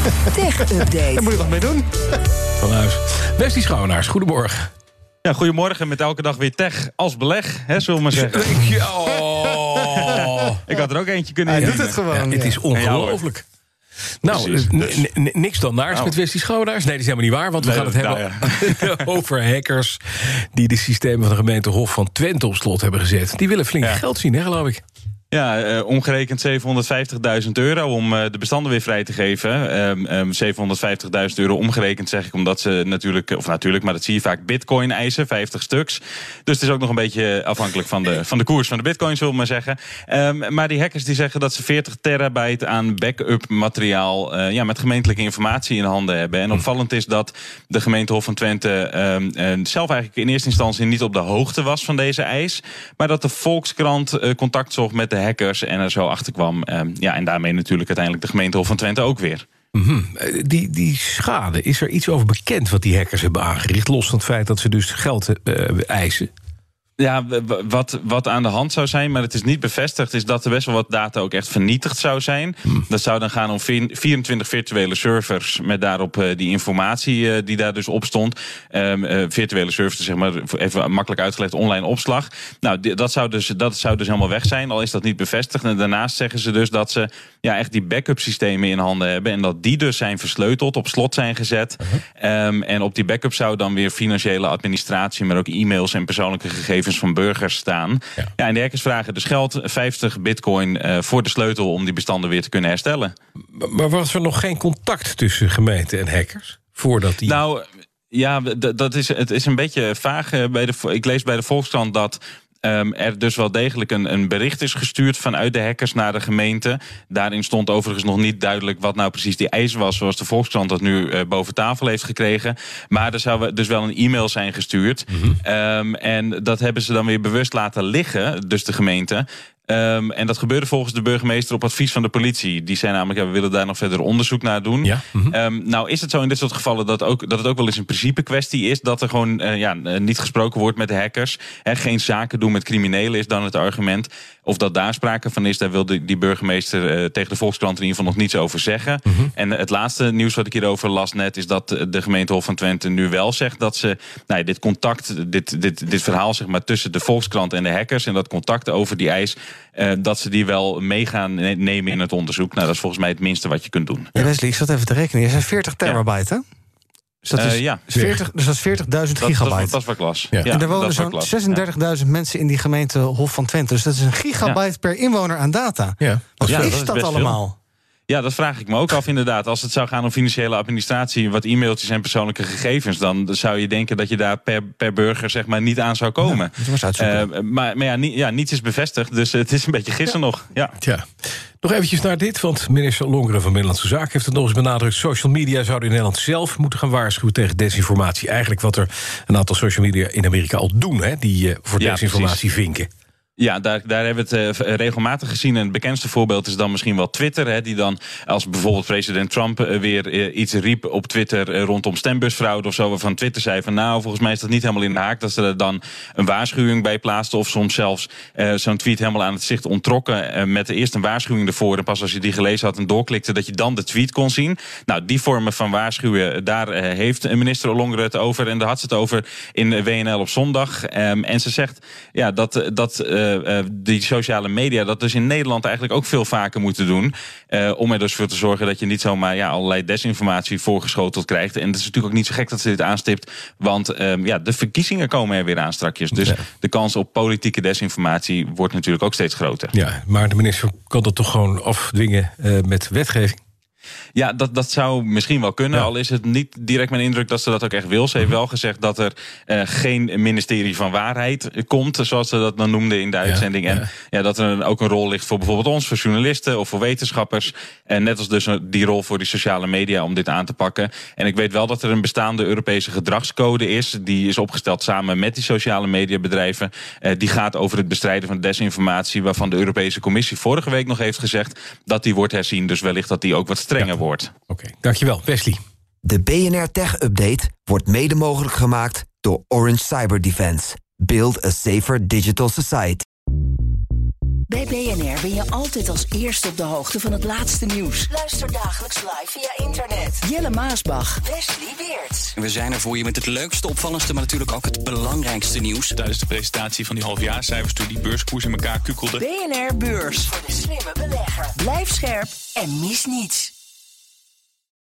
Tech Update. Daar moet je wat mee doen. Van huis. Westie Schouwenaars, goedemorgen. Ja, goedemorgen met elke dag weer tech als beleg, hè, zullen we maar zeggen. Ik, oh. Ik had er ook eentje kunnen Hij doet het gewoon. Ja, het is ongelooflijk. Nou, eh, dus. niks dan naars Nou. met Westie Schouwenaars. Nee, dat is helemaal niet waar, want we Nee, gaan het nou hebben over hackers... die de systemen van de gemeente Hof van Twente op slot hebben gezet. Die willen flink Ja. geld zien, hè, geloof ik. Ja, eh, omgerekend 750.000 euro om eh, de bestanden weer vrij te geven. Ehm, ehm, 750.000 euro omgerekend zeg ik omdat ze natuurlijk, of natuurlijk, maar dat zie je vaak bitcoin eisen, 50 stuks. Dus het is ook nog een beetje afhankelijk van de, van de koers van de bitcoin, zullen we maar zeggen. Ehm, maar die hackers die zeggen dat ze 40 terabyte aan backup materiaal eh, ja, met gemeentelijke informatie in handen hebben. En opvallend is dat de gemeente Hof van Twente ehm, zelf eigenlijk in eerste instantie niet op de hoogte was van deze eis. Maar dat de Volkskrant contact zocht met de hackers en er zo achter kwam. Ehm, ja, en daarmee natuurlijk uiteindelijk de gemeente Hof van Twente ook weer. Mhm. Eh, Die, die schade, is er iets over bekend wat die hackers hebben aangericht? Los van het feit dat ze dus geld eh, eisen. Ja, wat, wat aan de hand zou zijn, maar het is niet bevestigd, is dat er best wel wat data ook echt vernietigd zou zijn. Dat zou dan gaan om vi- 24 virtuele servers met daarop eh, die informatie eh, die daar dus op stond. Ehm, eh, virtuele servers, zeg maar, even makkelijk uitgelegd, online opslag. Nou, dat zou, dus, dat zou dus helemaal weg zijn, al is dat niet bevestigd. En daarnaast zeggen ze dus dat ze ja, echt die backup systemen in handen hebben en dat die dus zijn versleuteld, op slot zijn gezet. Ehm, en op die backup zou dan weer financiële administratie, maar ook e-mails en persoonlijke gegevens van burgers staan. Ja. Ja, en de hackers vragen dus geld, 50 bitcoin eh, voor de sleutel om die bestanden weer te kunnen herstellen. Maar- was er nog geen contact tussen gemeente en hackers? Voordat die... Nou, ja, dat is, het is een beetje vaag. eh, Bij de, ik lees bij de Volkskrant dat ehm, er dus wel degelijk een, een bericht is gestuurd vanuit de hackers naar de gemeente. Daarin stond overigens nog niet duidelijk wat nou precies die eis was, zoals de Volkskrant dat nu eh, boven tafel heeft gekregen. Maar er zou dus wel een e-mail zijn gestuurd. Ehm, en dat hebben ze dan weer bewust laten liggen, dus de gemeente. Ehm, en dat gebeurde volgens de burgemeester op advies van de politie. Die zei namelijk, ja, we willen daar nog verder onderzoek naar doen. Ja, mhm. Ehm, nou is het zo in dit soort gevallen dat, ook, dat het ook wel eens een principe kwestie is... dat er gewoon eh, ja, eh, niet gesproken wordt met de hackers. Hè, geen zaken doen met criminelen is dan het argument. Of dat daar sprake van is, daar wil die, die burgemeester... eh, tegen de Volkskrant in ieder geval nog niets over zeggen. Mhm. En het laatste nieuws wat ik hierover las net... is dat de gemeente Hof van Twente nu wel zegt dat ze... Nou, dit contact, dit, dit, dit verhaal zeg maar, tussen de Volkskrant en de hackers... en dat contact over die eis... eh, dat ze die wel mee gaan ne- nemen in het onderzoek. Nou, dat is volgens mij het minste wat je kunt doen. Ja, Wesley, ik zat even te rekenen. Je zei 40 terabyte, hè? Dus dat is, Eh, ja. is 40, dus dat is 40.000 Dat, dat, gigabyte. dat is wat klas. Ja. en er wonen zo'n klas. 36.000 mensen in die gemeente Hof van Twente. Dus dat is een gigabyte per inwoner aan data. ja. Wat Ja, is dat is dat best allemaal? Ja, dat vraag ik me ook af inderdaad. Als het zou gaan om financiële administratie, wat e-mailtjes en persoonlijke gegevens, dan zou je denken dat je daar per, per burger zeg maar niet aan zou komen. Eh, maar maar ja, ni- ja, niets is bevestigd, dus het is een beetje gissen nog. Ja. Tja. Nog eventjes naar dit, want minister Longeren van Binnenlandse Zaken... heeft het nog eens benadrukt. Social media zouden in Nederland zelf moeten gaan waarschuwen tegen desinformatie. Eigenlijk wat er een aantal social media in Amerika al doen... Hè, die eh, voor Ja, desinformatie vinken. Ja, daar, daar hebben we het eh, regelmatig gezien. En het bekendste voorbeeld is dan misschien wel Twitter. Hè, die dan, als bijvoorbeeld president Trump eh, weer eh, iets riep op Twitter rondom stembusfraude of zo, waarvan Twitter zei van nou, volgens mij is dat niet helemaal in de haak. Dat ze er dan een waarschuwing bij plaatsten. Of soms zelfs zo'n tweet helemaal aan het zicht ontrokken. met eerst een waarschuwing ervoor. En pas als je die gelezen had en doorklikte, dat je dan de tweet kon zien. Nou, die vormen van waarschuwen, daar heeft minister Ollongren het over. En daar had ze het over in WNL op zondag. Ehm, en ze zegt ja, dat, dat die sociale media dat dus in Nederland eigenlijk ook veel vaker moeten doen. eh, om er dus voor te zorgen dat je niet zomaar ja, allerlei desinformatie voorgeschoteld krijgt. En het is natuurlijk ook niet zo gek dat ze dit aanstipt. Want ehm, ja, de verkiezingen komen er weer aan strakjes. Dus Ja. de kans op politieke desinformatie wordt natuurlijk ook steeds groter. Ja, maar de minister kan dat toch gewoon afdwingen eh, met wetgeving? Ja, dat, dat zou misschien wel kunnen. Ja. Al is het niet direct mijn indruk dat ze dat ook echt wil. Ze heeft wel gezegd dat er eh, geen ministerie van waarheid komt, zoals ze dat dan noemden in de uitzending. ja. En ja, dat er ook een rol ligt voor bijvoorbeeld ons, voor journalisten of voor wetenschappers. En net als dus die rol voor die sociale media om dit aan te pakken. En ik weet wel dat er een bestaande Europese gedragscode is. Die is opgesteld samen met die sociale mediabedrijven. Eh, die gaat over het bestrijden van desinformatie. Waarvan de Europese Commissie vorige week nog heeft gezegd dat die wordt herzien. Dus wellicht dat die ook wat strenger wordt. Oké, dankjewel. Wesley. De BNR Tech Update wordt mede mogelijk gemaakt door Orange Cyber Defense. Build a safer digital society. Bij BNR ben je altijd als eerste op de hoogte van het laatste nieuws. Luister dagelijks live via internet. Jelle Maasbach, Wesley Weert. We zijn er voor je met het leukste, opvallendste, maar natuurlijk ook het belangrijkste nieuws. Tijdens de presentatie van die halfjaarcijfers toen die beurskoers in elkaar kukkelde. BNR Beurs. Voor de slimme belegger. Blijf scherp en mis niets.